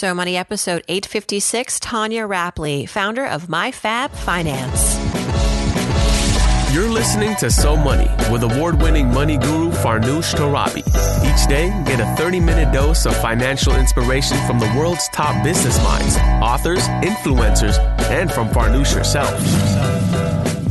So Money episode 856, Tonya Rapley, founder of MyFab Finance. You're listening to So Money with award winning money guru Farnoosh Torabi. Each day, get a 30 minute dose of financial inspiration from the world's top business minds, authors, influencers, and from Farnoosh herself.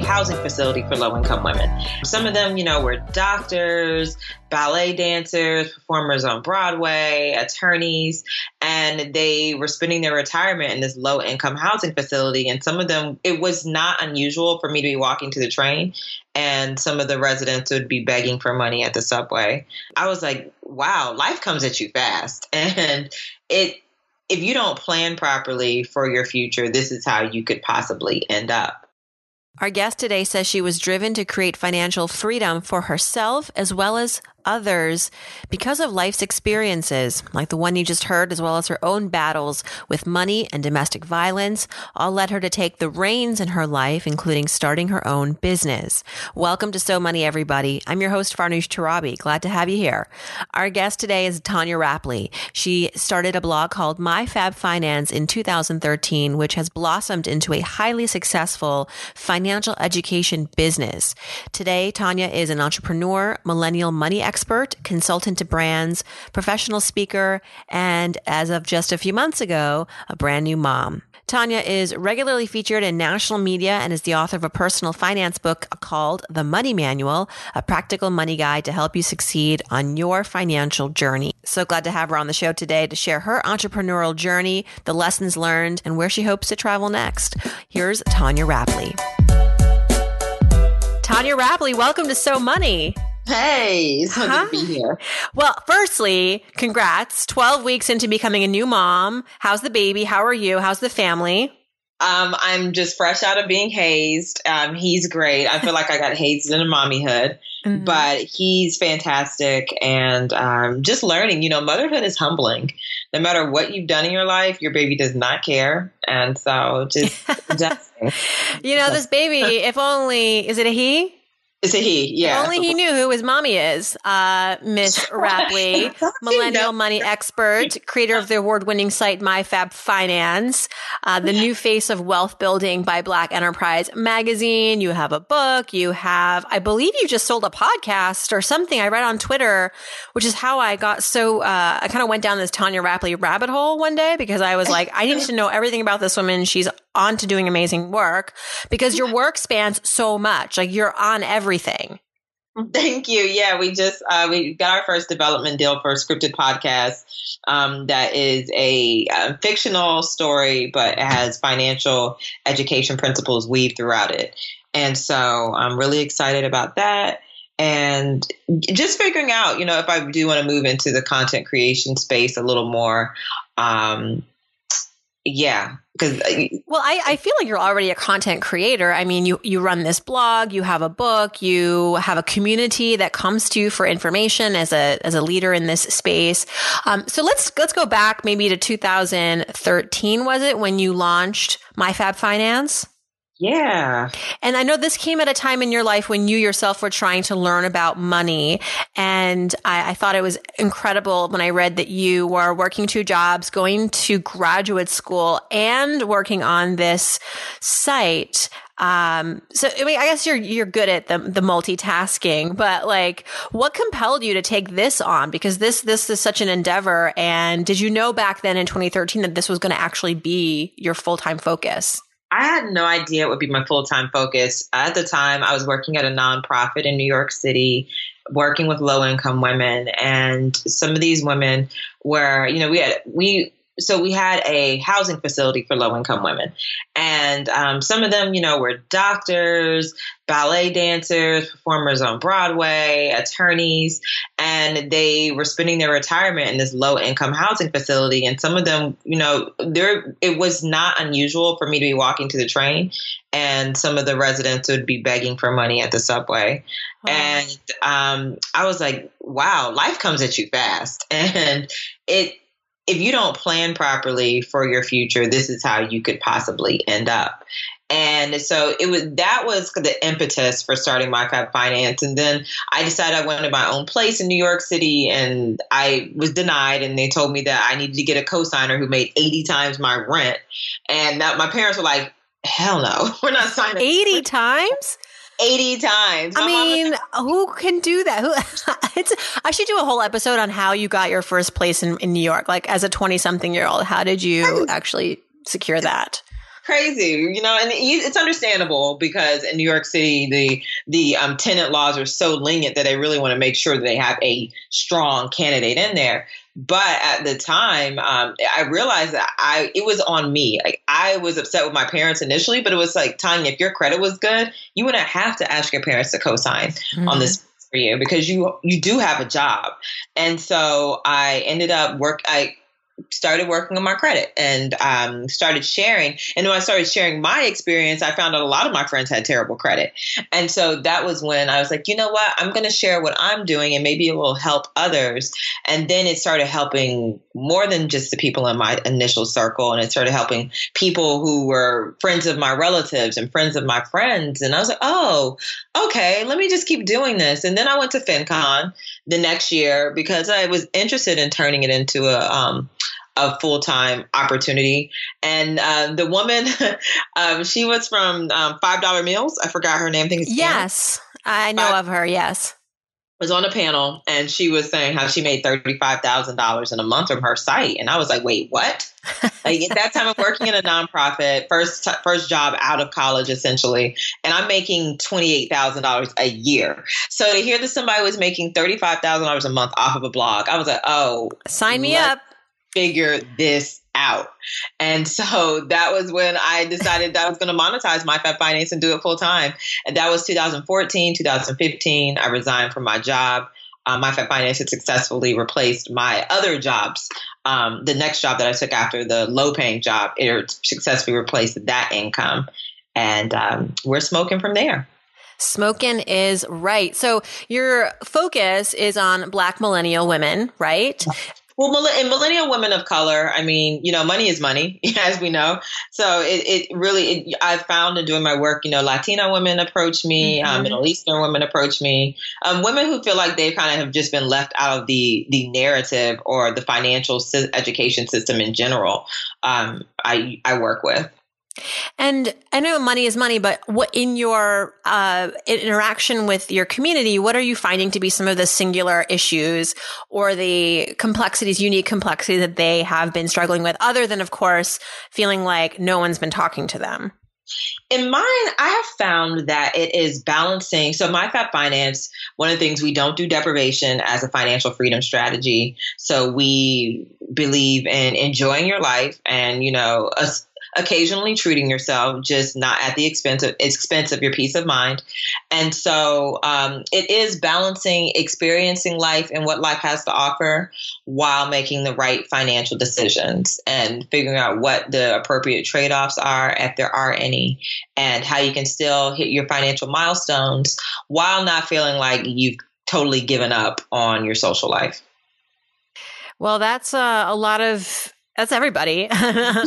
Housing facility for low income women. Some of them, you know, were doctors, ballet dancers, performers on Broadway, attorneys, and they were spending their retirement in this low income housing facility. And some of them, it was not unusual for me to be walking to the train and some of the residents would be begging for money at the subway. I was like, wow, life comes at you fast. And it, if you don't plan properly for your future, this is how you could possibly end up. Our guest today says she was driven to create financial freedom for herself as well as others because of life's experiences, like the one you just heard, as well as her own battles with money and domestic violence, all led her to take the reins in her life, including starting her own business. Welcome to So Money, everybody. I'm your host, Farnoosh Torabi. Glad to have you here. Our guest today is Tonya Rapley. She started a blog called My Fab Finance in 2013, which has blossomed into a highly successful financial education business. Today, Tonya is an entrepreneur, millennial money expert, consultant to brands, professional speaker, and as of just a few months ago, a brand new mom. Tonya is regularly featured in national media and is the author of a personal finance book called The Money Manual, a practical money guide to help you succeed on your financial journey. So glad to have her on the show today to share her entrepreneurial journey, the lessons learned, and where she hopes to travel next. Here's Tonya Rapley. Tonya Rapley, welcome to So Money. Hey, so good to be here. Well, firstly, congrats. 12 weeks into becoming a new mom. How's the baby? How are you? How's the family? Um, I'm just fresh out of being hazed. Um, he's great. I feel like I got hazed into mommyhood, mm-hmm. but he's fantastic and um, just learning. You know, motherhood is humbling. No matter what you've done in your life, your baby does not care, and so just, just you know, this baby. If only is it a he? It's a he, yeah. If only he knew who his mommy is. Uh, Miss Rapley, millennial money expert, creator of the award-winning site MyFab Finance, uh, the new face of wealth building by Black Enterprise Magazine. You have a book. You have, I believe, you just sold a podcast or something. I read on Twitter, which is how I got so. Uh, I kind of went down this Tonya Rapley rabbit hole one day because I was like, I need to know everything about this woman. She's on to doing amazing work because your work spans so much. Like you're on everything. Thank you. Yeah, we just uh, we got our first development deal for a scripted podcast um, that is a, a, fictional story, but it has financial education principles weaved throughout it. And so I'm really excited about that. And just figuring out, you know, if I do want to move into the content creation space a little more, um, yeah because uh, well I, I feel like you're already a content creator. I mean you you run this blog you have a book you have a community that comes to you for information as a as a leader in this space. Um, so let's let's go back maybe to 2013 was it when you launched myfab finance yeah. And I know this came at a time in your life when you yourself were trying to learn about money. And I, I, thought it was incredible when I read that you were working two jobs, going to graduate school and working on this site. Um, so I mean, I guess you're you're good at the the multitasking, but like, what compelled you to take this on? Because this this is such an endeavor. And did you know back then in 2013 that this was going to actually be your full time focus? I had no idea it would be my full time focus. At the time, I was working at a nonprofit in New York City, working with low income women. And some of these women were, you know, we had, we, so we had a housing facility for low income women. And um, some of them you know were doctors ballet dancers performers on broadway attorneys and they were spending their retirement in this low income housing facility. And some of them you know there it was not unusual for me to be walking to the train and some of the residents would be begging for money at the subway. Wow. and um, i was like wow life comes at you fast. And it if you don't plan properly for your future, this is how you could possibly end up. And so it was that was the impetus for starting my Fab Finance. And then I decided I wanted my own place in New York City, and I was denied. And they told me that I needed to get a co-signer who made 80 times my rent. And that my parents were like, "Hell no, we're not signing 80 times." 80 times. My I mean, who can do that? Who, it's, I should do a whole episode on how you got your first place in, in New York. Like as a 20 something year old, how did you actually secure that? Crazy, you know, and it's understandable because in New York City, the the um, tenant laws are so lenient that they really want to make sure that they have a strong candidate in there. But at the time, um, I realized that I it was on me. Like I was upset with my parents initially, but it was like Tonya, if your credit was good, you wouldn't have to ask your parents to co-sign mm-hmm. on this for you because you you do have a job. And so I ended up work. I started working on my credit and um, started sharing. And when I started sharing my experience, I found out a lot of my friends had terrible credit. And so that was when I was like, you know what? I'm going to share what I'm doing and maybe it will help others. And then it started helping more than just the people in my initial circle. And it started helping people who were friends of my relatives and friends of my friends. And I was like, oh, okay, let me just keep doing this. And then I went to FinCon the next year because I was interested in turning it into a, um, a full time opportunity. And uh, the woman, um, she was from um, Five Dollar Meals. I forgot her name. I think yes, I know Five, of her. Yes, was on a panel and she was saying how she made thirty five thousand dollars in a month from her site, and I was like, wait, what? like at that time, I'm working in a nonprofit, first first job out of college, essentially, and I'm making twenty eight thousand dollars a year. So to hear that somebody was making thirty five thousand dollars a month off of a blog, I was like, oh, sign me up figure this out. And so that was when I decided that I was going to monetize my Fab Finance and do it full time. And that was 2014, 2015. I resigned from my job. Um, my Fab Finance had successfully replaced my other jobs. Um, the next job that I took after the low paying job, it successfully replaced that income. And um, we're smoking from there. Smoking is right. So your focus is on Black millennial women, right? Well, in millennial women of color, I mean, you know, money is money, as we know. So it, it really, it, I've found in doing my work, you know, Latina women approach me, um, mm-hmm. um, Middle Eastern women approach me, um, women who feel like they kind of have just been left out of the the narrative or the financial education system in general. Um, I I work with. And I know money is money, but what in your uh, interaction with your community, what are you finding to be some of the singular issues or the complexities, unique complexity that they have been struggling with, other than, of course, feeling like no one's been talking to them? In mine, I have found that it is balancing. So, my Fab Finance, one of the things we don't do deprivation as a financial freedom strategy. So, we believe in enjoying your life and, you know, a, occasionally treating yourself, just not at the expense of expense of your peace of mind. And so um, it is balancing experiencing life and what life has to offer while making the right financial decisions and figuring out what the appropriate trade offs are, if there are any, and how you can still hit your financial milestones while not feeling like you've totally given up on your social life. Well, that's uh, a lot of that's everybody. um,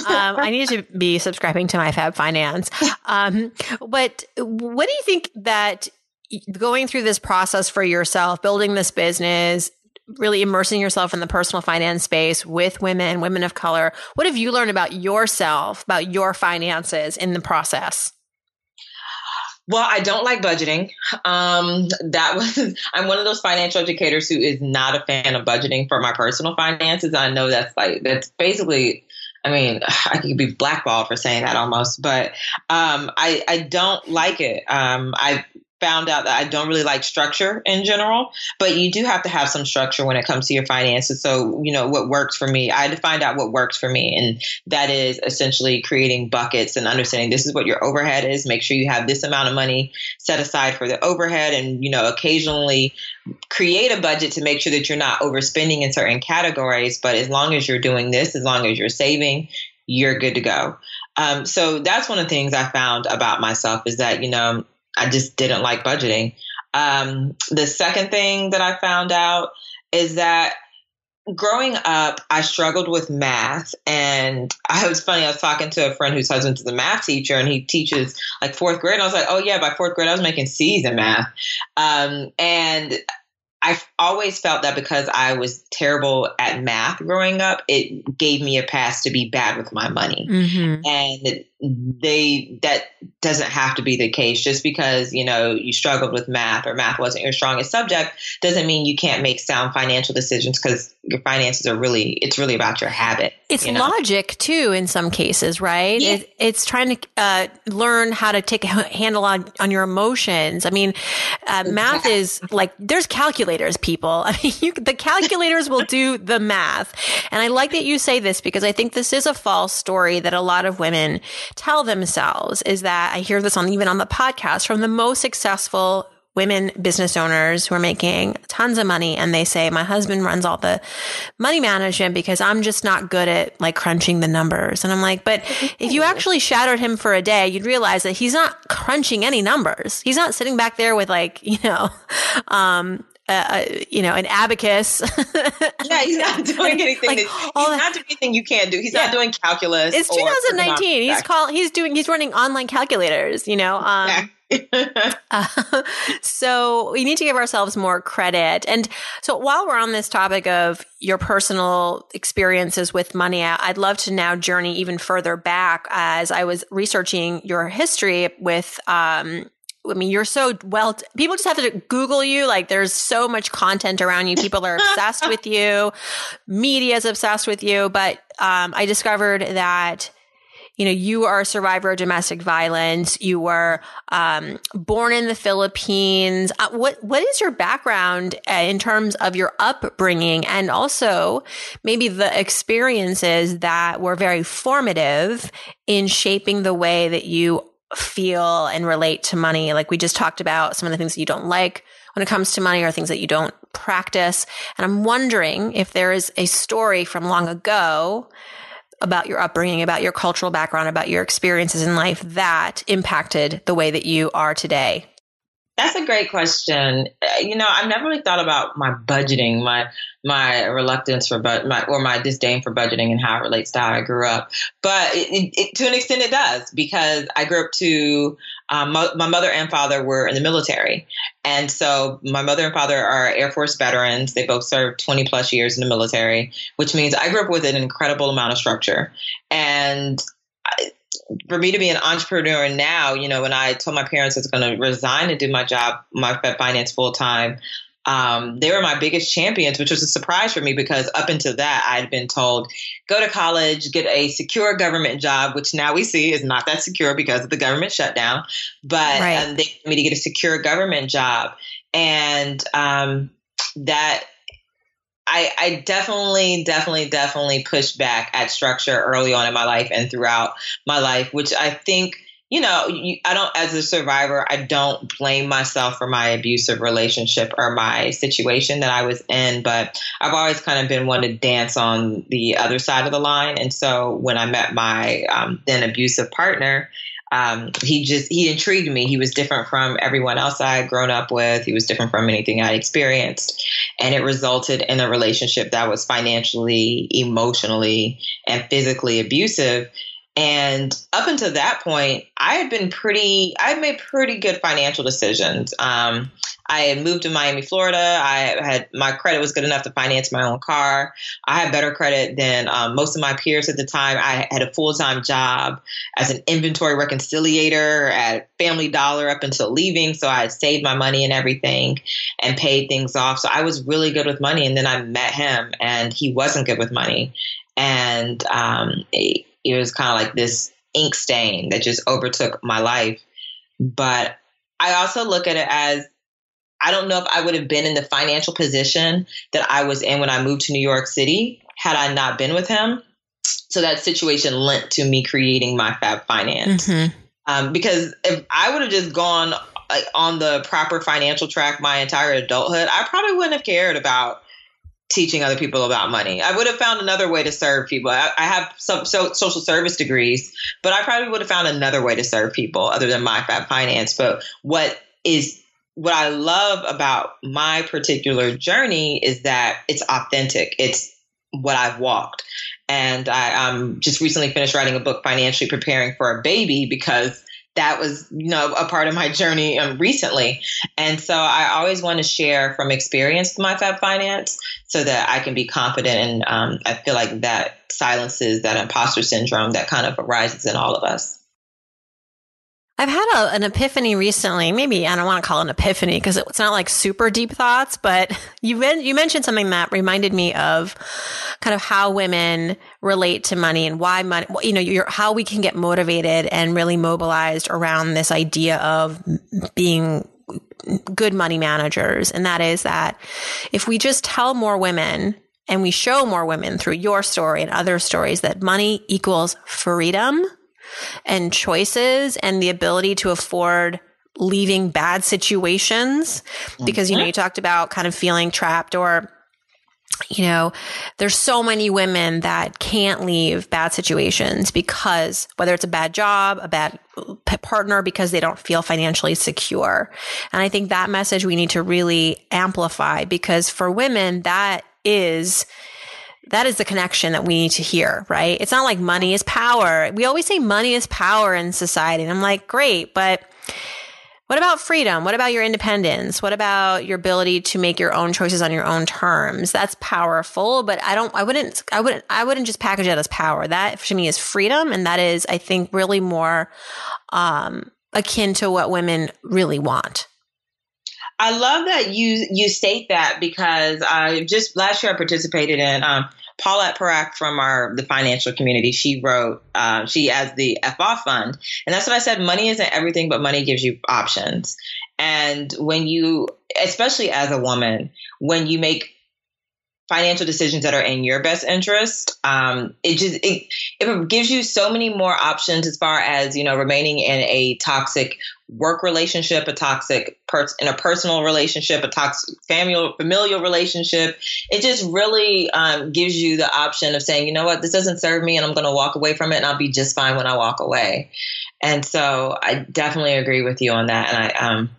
I need to be subscribing to my Fab Finance. Um, but what do you think that going through this process for yourself, building this business, really immersing yourself in the personal finance space with women, women of color, what have you learned about yourself, about your finances in the process? Well, I don't like budgeting. Um, that was I'm one of those financial educators who is not a fan of budgeting for my personal finances. I know that's like that's basically I mean, I could be blackballed for saying that almost, but um, I I don't like it. Um, I found out that I don't really like structure in general, but you do have to have some structure when it comes to your finances. So, you know, what works for me, I had to find out what works for me. And that is essentially creating buckets and understanding this is what your overhead is. Make sure you have this amount of money set aside for the overhead and, you know, occasionally create a budget to make sure that you're not overspending in certain categories. But as long as you're doing this, as long as you're saving, you're good to go. Um, so that's one of the things I found about myself is that, you know, I just didn't like budgeting. Um, the second thing that I found out is that growing up, I struggled with math. And I was funny, I was talking to a friend whose husband is a math teacher and he teaches like fourth grade. And I was like, oh, yeah, by fourth grade, I was making C's in math. Um, and I always felt that because I was terrible at math growing up, it gave me a pass to be bad with my money. Mm-hmm. And they that doesn't have to be the case. Just because you know you struggled with math or math wasn't your strongest subject doesn't mean you can't make sound financial decisions because your finances are really it's really about your habit it's you know? logic too in some cases right? Yeah. it, it's trying to uh, learn how to take a handle on on your emotions. I mean uh, math is like there's calculators people. I mean you, the calculators will do the math. And i like that you say this because i think this is a false story that a lot of women tell themselves is that I hear this on even on the podcast from the most successful women business owners who are making tons of money and they say my husband runs all the money management because I'm just not good at like crunching the numbers. And I'm like but if you actually shadowed him for a day you'd realize that he's not crunching any numbers. He's not sitting back there with like you know um uh, you know, an abacus. yeah, he's not doing anything. like, that, he's that, not doing anything you can't do. He's yeah. not doing calculus. It's 2019. He's call. He's doing. He's running online calculators. You know. Um, yeah. uh, so we need to give ourselves more credit. And so while we're on this topic of your personal experiences with money, I'd love to now journey even further back as I was researching your history with um, I mean, you're so well, people just have to Google you. Like there's so much content around you. People are obsessed with you. Media is obsessed with you. But, um, I discovered that, you know, you are a survivor of domestic violence. You were, um, born in the Philippines. Uh, what, what is your background uh, in terms of your upbringing and also maybe the experiences that were very formative in shaping the way that you feel and relate to money. Like we just talked about some of the things that you don't like when it comes to money or things that you don't practice. And I'm wondering if there is a story from long ago about your upbringing, about your cultural background, about your experiences in life that impacted the way that you are today. That's a great question. Uh, you know, I've never really thought about my budgeting, my my reluctance for but my or my disdain for budgeting and how it relates to how I grew up. But it, it, to an extent, it does because I grew up to um, my, my, mother and father were in the military, and so my mother and father are Air Force veterans. They both served twenty plus years in the military, which means I grew up with an incredible amount of structure and. I, for me to be an entrepreneur now, you know, when I told my parents I was going to resign and do my job, my finance full time, um, they were my biggest champions, which was a surprise for me because up until that, I'd been told, go to college, get a secure government job, which now we see is not that secure because of the government shutdown. But right. um, they wanted me to get a secure government job. And um, that I, I definitely, definitely, definitely pushed back at structure early on in my life and throughout my life, which I think, you know, you, I don't, as a survivor, I don't blame myself for my abusive relationship or my situation that I was in, but I've always kind of been one to dance on the other side of the line. And so when I met my um, then abusive partner, um, he just he intrigued me. He was different from everyone else I had grown up with. He was different from anything I experienced, and it resulted in a relationship that was financially, emotionally, and physically abusive. And up until that point, I had been pretty, I made pretty good financial decisions. Um, I had moved to Miami, Florida. I had my credit was good enough to finance my own car. I had better credit than um, most of my peers at the time. I had a full time job as an inventory reconciliator at Family Dollar up until leaving. So I had saved my money and everything and paid things off. So I was really good with money. And then I met him, and he wasn't good with money. And um, it, it was kind of like this ink stain that just overtook my life. But I also look at it as I don't know if I would have been in the financial position that I was in when I moved to New York City had I not been with him. So that situation lent to me creating my Fab Finance. Mm-hmm. Um, because if I would have just gone on the proper financial track my entire adulthood, I probably wouldn't have cared about teaching other people about money. I would have found another way to serve people. I, I have some so, social service degrees, but I probably would have found another way to serve people other than my Fab Finance. But what is what I love about my particular journey is that it's authentic. It's what I've walked. And I um, just recently finished writing a book, Financially Preparing for a Baby, because that was you know a part of my journey um, recently and so i always want to share from experience with my fab finance so that i can be confident and um, i feel like that silences that imposter syndrome that kind of arises in all of us I've had a, an epiphany recently. Maybe I don't want to call it an epiphany because it's not like super deep thoughts, but you you mentioned something that reminded me of kind of how women relate to money and why money. You know, how we can get motivated and really mobilized around this idea of being good money managers, and that is that if we just tell more women and we show more women through your story and other stories that money equals freedom and choices and the ability to afford leaving bad situations because you know mm-hmm. you talked about kind of feeling trapped or you know, there's so many women that can't leave bad situations because whether it's a bad job, a bad partner, because they don't feel financially secure. And I think that message we need to really amplify because for women, that is that is the connection that we need to hear, right? It's not like money is power. We always say money is power in society. And I'm like, great, but what about freedom? What about your independence? What about your ability to make your own choices on your own terms? That's powerful, but I don't, I wouldn't, I wouldn't, I wouldn't just package that as power. That to me is freedom. And that is, I think, really more, um, akin to what women really want. I love that you you state that because I just last year I participated in um, Paulette Perhach from our the financial community. She wrote uh, she has the FA fund, and that's what I said. Money isn't everything, but money gives you options. And when you, especially as a woman, when you make financial decisions that are in your best interest um, it just it, it gives you so many more options as far as you know remaining in a toxic work relationship a toxic pers- in a personal relationship a toxic familial familial relationship it just really um, gives you the option of saying you know what? This doesn't serve me and i'm going to walk away from it and i'll be just fine when i walk away. And so i definitely agree with you on that. And i um,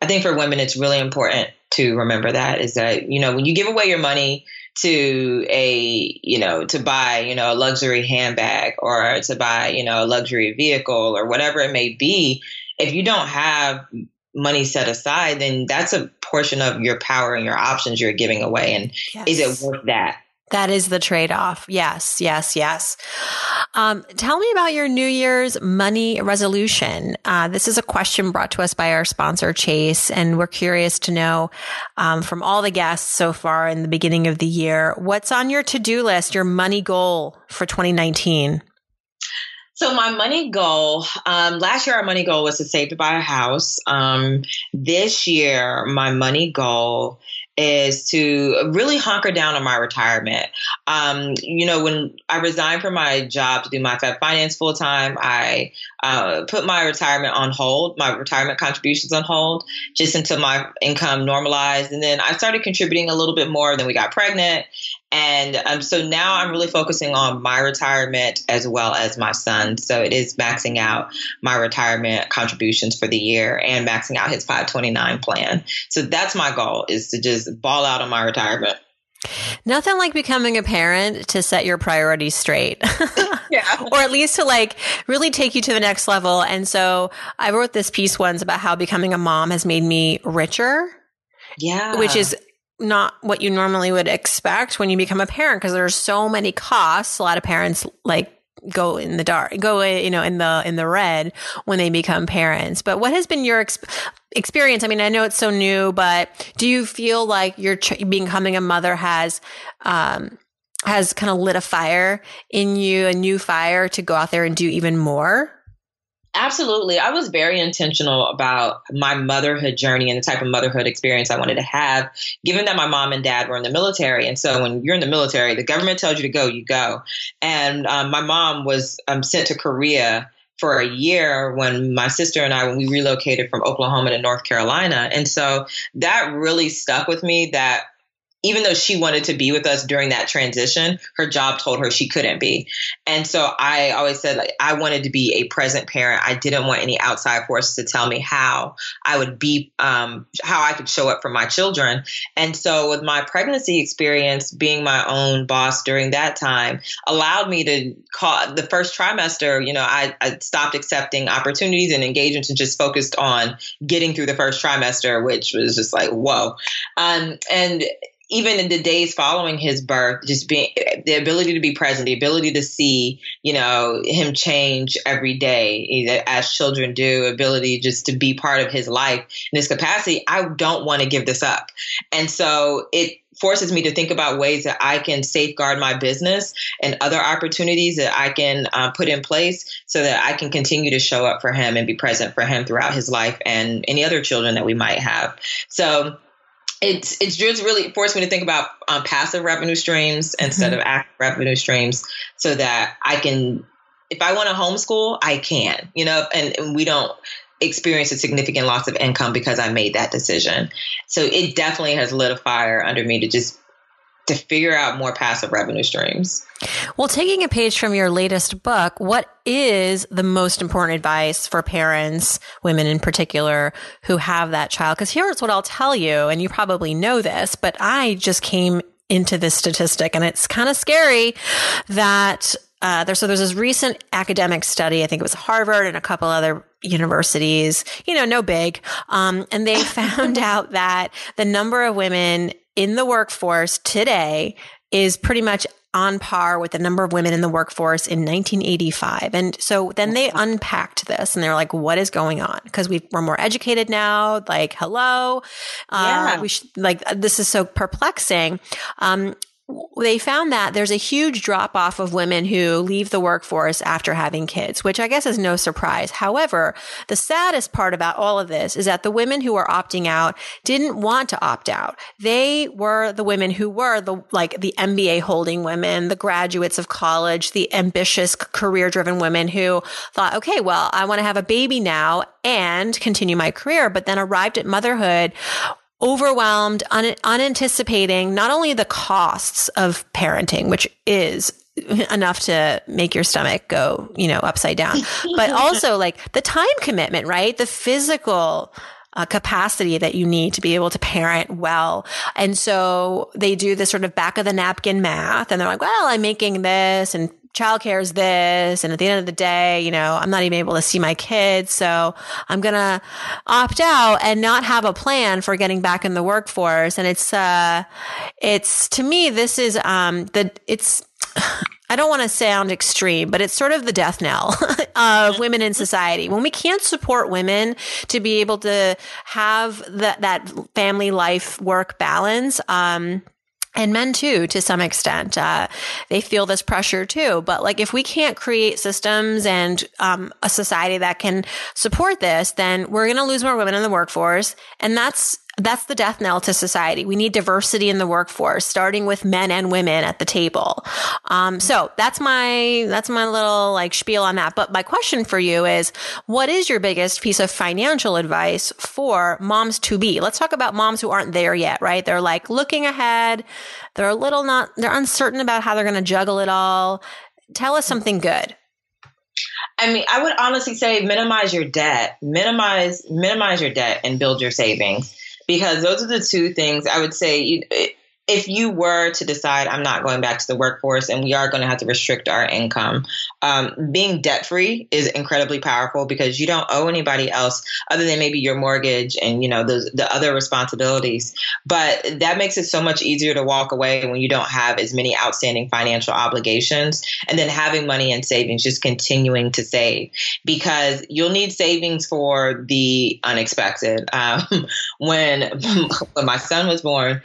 i think for women it's really important to remember that is that you know when you give away your money to a you know to buy you know a luxury handbag or to buy you know a luxury vehicle or whatever it may be if you don't have money set aside then that's a portion of your power and your options you're giving away and yes. is it worth that that is the trade off. Yes, yes, yes. Um, tell me about your New Year's money resolution. Uh, this is a question brought to us by our sponsor, Chase, and we're curious to know um, from all the guests so far in the beginning of the year what's on your to do list, your money goal for 2019? So my money goal, um, last year our money goal was to save to buy a house. Um, this year, my money goal is to really hunker down on my retirement. Um, you know, when I resigned from my job to do my Fab Finance full time, I uh, put my retirement on hold, my retirement contributions on hold, just until my income normalized. And then I started contributing a little bit more. Then we got pregnant. And um, so now I'm really focusing on my retirement as well as my son. So it is maxing out my retirement contributions for the year and maxing out his 529 plan. So that's my goal is to just ball out on my retirement. Nothing like becoming a parent to set your priorities straight. yeah. or at least to like really take you to the next level. And so I wrote this piece once about how becoming a mom has made me richer. Yeah. Which is not what you normally would expect when you become a parent because there's so many costs. A lot of parents like go in the dark, go you know in the in the red when they become parents. But what has been your exp- experience? I mean, I know it's so new, but do you feel like your ch- becoming a mother has um, has kind of lit a fire in you, a new fire to go out there and do even more? Absolutely. I was very intentional about my motherhood journey and the type of motherhood experience I wanted to have, given that my mom and dad were in the military. And so when you're in the military, the government tells you to go, you go. And um, my mom was um, sent to Korea for a year when my sister and I, when we relocated from Oklahoma to North Carolina. And so that really stuck with me that even though she wanted to be with us during that transition, her job told her she couldn't be. And so I always said, like, I wanted to be a present parent. I didn't want any outside forces to tell me how I would be, um, how I could show up for my children. And so with my pregnancy experience, being my own boss during that time allowed me to call the first trimester, you know, I, I stopped accepting opportunities and engagements and just focused on getting through the first trimester, which was just like, whoa. Um, and even in the days following his birth, just being the ability to be present, the ability to see, you know, him change every day as children do, ability just to be part of his life in this capacity, I don't want to give this up. And so it forces me to think about ways that I can safeguard my business and other opportunities that I can uh, put in place so that I can continue to show up for him and be present for him throughout his life and any other children that we might have. So it's it's just really forced me to think about um, passive revenue streams instead mm-hmm. of active revenue streams, so that I can, if I want to homeschool, I can, you know, and, and we don't experience a significant loss of income because I made that decision. So it definitely has lit a fire under me to just to figure out more passive revenue streams. Well, taking a page from your latest book, what is the most important advice for parents, women in particular, who have that child? Because here's what I'll tell you, and you probably know this, but I just came into this statistic and it's kind of scary that uh, there, so there's this recent academic study. I think it was Harvard and a couple other universities. You know, no big. Um, and they found out that the number of women in the workforce today is pretty much on par with the number of women in the workforce in 1985. And so then they unpacked this and they're like, what is going on? Because we, are more educated now. Like, hello. Uh, yeah. we should, like, this is so perplexing. Um, they found that there's a huge drop off of women who leave the workforce after having kids, which I guess is no surprise. However, the saddest part about all of this is that the women who are opting out didn't want to opt out. They were the women who were the, like the MBA holding women, the graduates of college, the ambitious career driven women who thought, okay, well, I want to have a baby now and continue my career, but then arrived at motherhood overwhelmed, un- unanticipating not only the costs of parenting, which is enough to make your stomach go, you know, upside down, but also like the time commitment, right? The physical uh, capacity that you need to be able to parent well. And so they do this sort of back of the napkin math and they're like, well, I'm making this and childcare is this. And at the end of the day, you know, I'm not even able to see my kids. So I'm going to opt out and not have a plan for getting back in the workforce. And it's, uh, it's to me, this is, um, the, it's, I don't want to sound extreme, but it's sort of the death knell of women in society. When we can't support women to be able to have that, that family life work balance, um, and men too to some extent. Uh, they feel this pressure too. But like if we can't create systems and um, a society that can support this then we're going to lose more women in the workforce. And that's that's the death knell to society. We need diversity in the workforce, starting with men and women at the table. Um, so that's my that's my little like spiel on that. But my question for you is, what is your biggest piece of financial advice for moms to be? Let's talk about moms who aren't there yet, right? They're like looking ahead. They're a little not. They're uncertain about how they're going to juggle it all. Tell us something good. I mean, I would honestly say minimize your debt, minimize minimize your debt, and build your savings because those are the two things I would say. You, if you were to decide I'm not going back to the workforce and we are going to have to restrict our income, um, being debt free is incredibly powerful because you don't owe anybody else other than maybe your mortgage and you know the the other responsibilities. But that makes it so much easier to walk away when you don't have as many outstanding financial obligations, and then having money in savings, just continuing to save because you'll need savings for the unexpected. Um, when when my son was born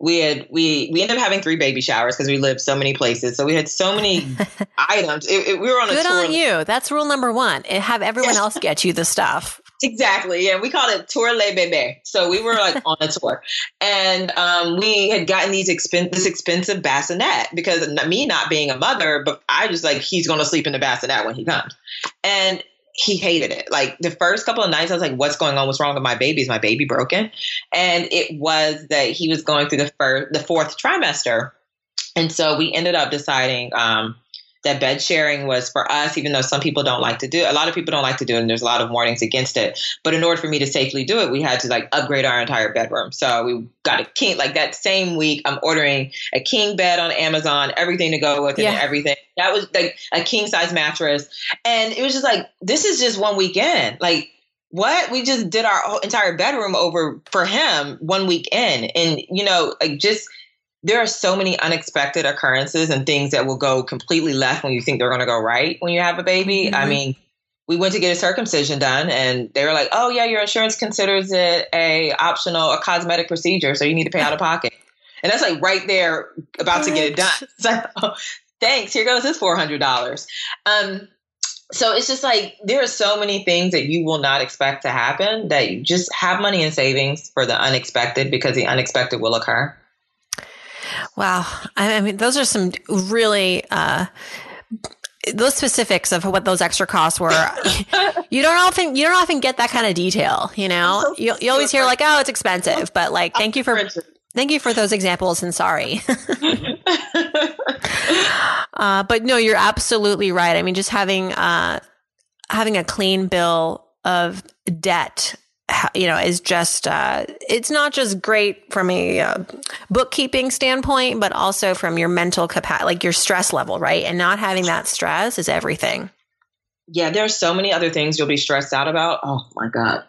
we had we we ended up having three baby showers because we lived so many places. So we had so many items. It, it, we were on a good on you. That's rule number one. Have everyone else get you the stuff. Exactly. Yeah, we called it Tour les bébés. So we were like on a tour, and um, we had gotten these expen- this expensive bassinet because me not being a mother, but I just like he's going to sleep in the bassinet when he comes, and he hated it. Like the first couple of nights, I was like, "What's going on? What's wrong with my baby? Is my baby broken?" And it was that he was going through the first, the fourth trimester, and so we ended up deciding um, that bed sharing was for us, even though some people don't like to do it. A lot of people don't like to do it, and there's a lot of warnings against it. But in order for me to safely do it, we had to like upgrade our entire bedroom. So we got a king, like that same week, I'm ordering a king bed on Amazon, everything to go with it, yeah. and everything. That was like a king size mattress. And it was just like, this is just one weekend. Like, what we just did our entire bedroom over for him one week in and you know like just there are so many unexpected occurrences and things that will go completely left when you think they're going to go right when you have a baby. Mm-hmm. I mean, we went to get a circumcision done and they were like, "Oh yeah, your insurance considers it a optional a cosmetic procedure, so you need to pay out of pocket." And that's like right there about to get it done. So, oh, thanks. Here goes this four hundred dollars. Um, so it's just like there are so many things that you will not expect to happen that you just have money in savings for the unexpected because the unexpected will occur. Wow. I mean, those are some really, uh, those specifics of what those extra costs were, you don't often you don't often get that kind of detail. You know, you, you always hear like, "Oh, it's expensive," but like, thank you for thank you for those examples and sorry. uh, but no, you're absolutely right. I mean, just having uh, having a clean bill of debt you know, is just, uh, it's not just great from a uh, bookkeeping standpoint, but also from your mental capacity, like your stress level, right? And not having that stress is everything. Yeah, there's so many other things you'll be stressed out about. Oh my God.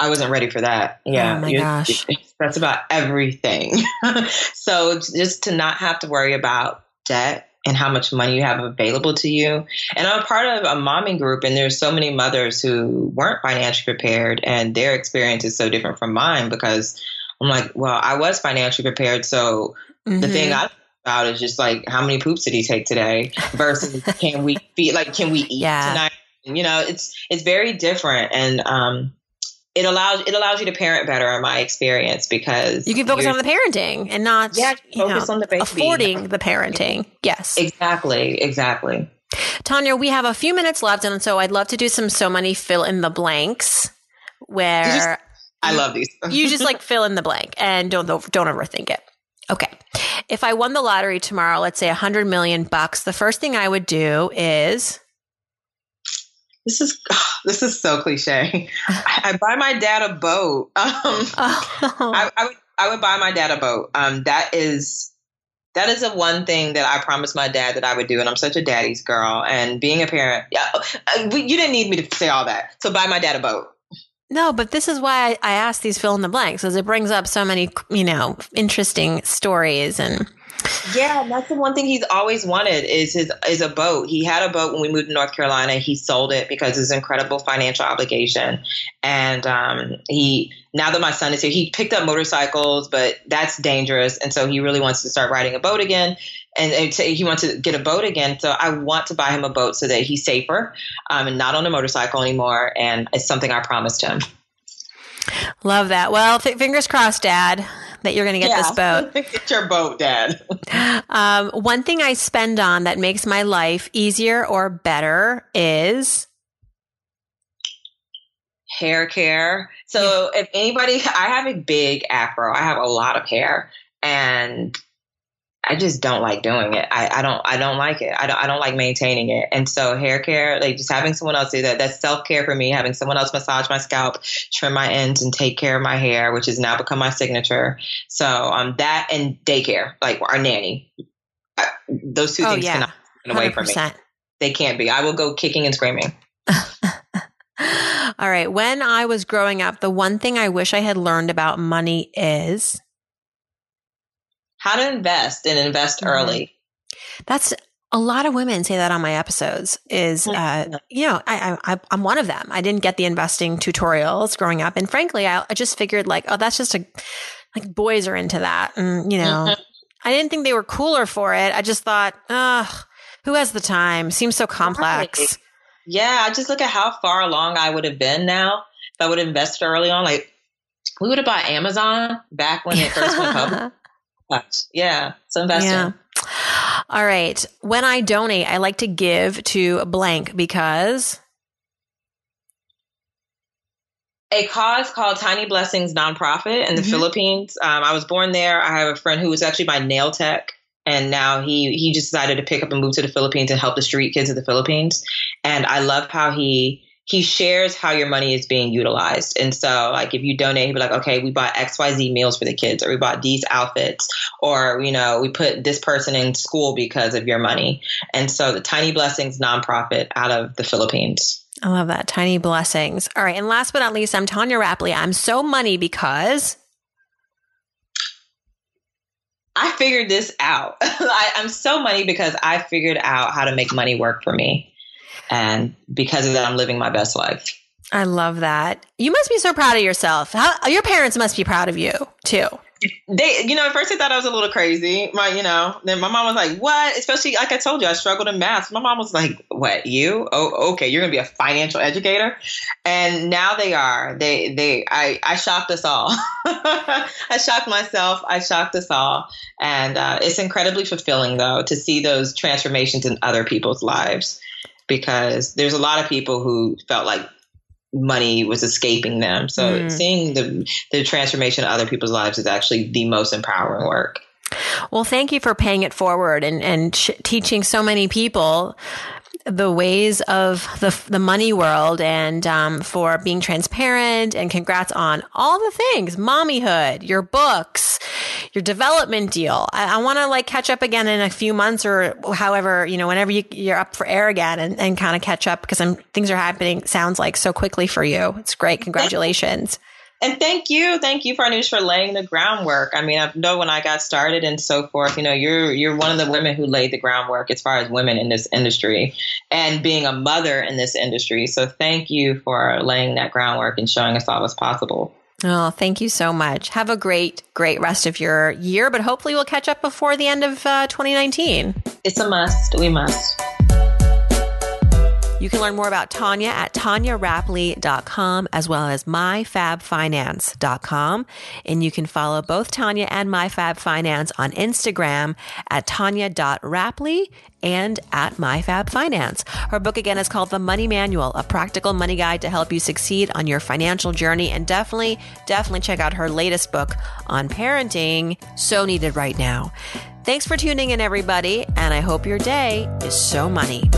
I wasn't ready for that. Yeah. Oh my gosh. That's about everything. so just to not have to worry about debt and how much money you have available to you. And I'm part of a momming group, and there's so many mothers who weren't financially prepared, and their experience is so different from mine because I'm like, well, I was financially prepared, so mm-hmm. the thing I about is just like how many poops did he take today versus can we feed like can we eat yeah. tonight? You know, it's it's very different, and um, it allows it allows you to parent better in my experience because you can focus on the parenting and not yeah, focus know, on the baby. affording the parenting. Yes, exactly, exactly. Tonya, we have a few minutes left, and so I'd love to do some so money fill in the blanks where I love these. you just like fill in the blank and don't don't overthink it. Okay. If I won the lottery tomorrow, let's say a hundred million bucks, the first thing I would do is this is this is so cliche. I, I buy my dad a boat. Um, oh. I, I, would I would buy my dad a boat. Um, that is that is the one thing that I promised my dad that I would do, and I'm such a daddy's girl. And being a parent, yeah, uh, you didn't need me to say all that. So buy my dad a boat. No, but this is why I, I these fill in the blanks, because it brings up so many, you know, interesting stories and yeah, that's the one thing he's always wanted is his is a boat. He had a boat when we moved to North Carolina. He sold it because it's incredible financial obligation. And um, he now that my son is here, he picked up motorcycles, but that's dangerous. And so he really wants to start riding a boat again. And he wants to get a boat again. So I want to buy him a boat so that he's safer um, and not on a motorcycle anymore. And it's something I promised him. Love that. Well, fingers crossed, Dad that you're going to get yeah. this boat. get your boat, Dad. um, one thing I spend on that makes my life easier or better is hair care. So yeah. if anybody, I have a big afro. I have a lot of hair, and I just don't like doing it. I, I don't I don't like it. I don't I don't like maintaining it. And so hair care, like just having someone else do that, that's self care for me. Having someone else massage my scalp, trim my ends, and take care of my hair, which has now become my signature. So um that and daycare, like our nanny. I, those two oh, things yeah. cannot get away 100%. from me. They can't be. I will go kicking and screaming. All right. When I was growing up, the one thing I wish I had learned about money is how to invest and invest mm-hmm. early. That's a lot of women say that on my episodes is, mm-hmm. uh, you know, I, I, I'm one of them. I didn't get the investing tutorials growing up. And frankly, I, I just figured like, oh, that's just a, like boys are into that. And, you know, mm-hmm. I didn't think they were cooler for it. I just thought, ugh, who has the time? Seems so complex. Right. Yeah. I just look at how far along I would have been now if I would have invested early on. Like we would have bought Amazon back when it first went public. much. Yeah. So investing. Yeah. All right. When I donate, I like to give to blank because a cause called Tiny Blessings Nonprofit in the mm-hmm. Philippines. Um, I was born there. I have a friend who was actually my nail tech, and now he he just decided to pick up and move to the Philippines and help the street kids of the Philippines. And I love how he he shares how your money is being utilized. And so, like, if you donate, he'd be like, okay, we bought XYZ meals for the kids, or we bought these outfits, or, you know, we put this person in school because of your money. And so, the Tiny Blessings nonprofit out of the Philippines. I love that. Tiny blessings. All right. And last but not least, I'm Tonya Rapley. I'm so money because. I figured this out. I, I'm so money because I figured out how to make money work for me. And because of that, I'm living my best life. I love that. You must be so proud of yourself. How, your parents must be proud of you too they, you know, at first they thought I was a little crazy. My, you know, then my mom was like, "What?" Especially like I told you, I struggled in math. My mom was like, "What? You? Oh, okay. You're gonna be a financial educator." And now they are. They, they. I, I shocked us all. I shocked myself. I shocked us all, and uh, it's incredibly fulfilling though to see those transformations in other people's lives because there's a lot of people who felt like money was escaping them. So mm. seeing the the transformation of other people's lives is actually the most empowering work. Well, thank you for paying it forward and and sh- teaching so many people the ways of the, the money world and um, for being transparent and congrats on all the things mommyhood your books your development deal. I, I want to like catch up again in a few months or however you know whenever you, are up for air again and, and kind of catch up because things are happening sounds like so quickly for you. It's great. Congratulations and thank you, thank you, Farnoosh, for laying the groundwork. I mean, I know when I got started and so forth, you know, you're you're one of the women who laid the groundwork as far as women in this industry and being a mother in this industry. So thank you for laying that groundwork and showing us all what's possible. Oh, thank you so much. Have a great, great rest of your year, but hopefully we'll catch up before the end of uh, 2019. It's a must. We must. You can learn more about Tonya at tonyarapley.com as well as myfabfinance.com. And you can follow both Tonya and myfabfinance on Instagram at tonya.rapley and at myfabfinance. Her book again is called The Money Manual, a practical money guide to help you succeed on your financial journey. And definitely, definitely check out her latest book on parenting, so needed right now. Thanks for tuning in, everybody, and I hope your day is so money.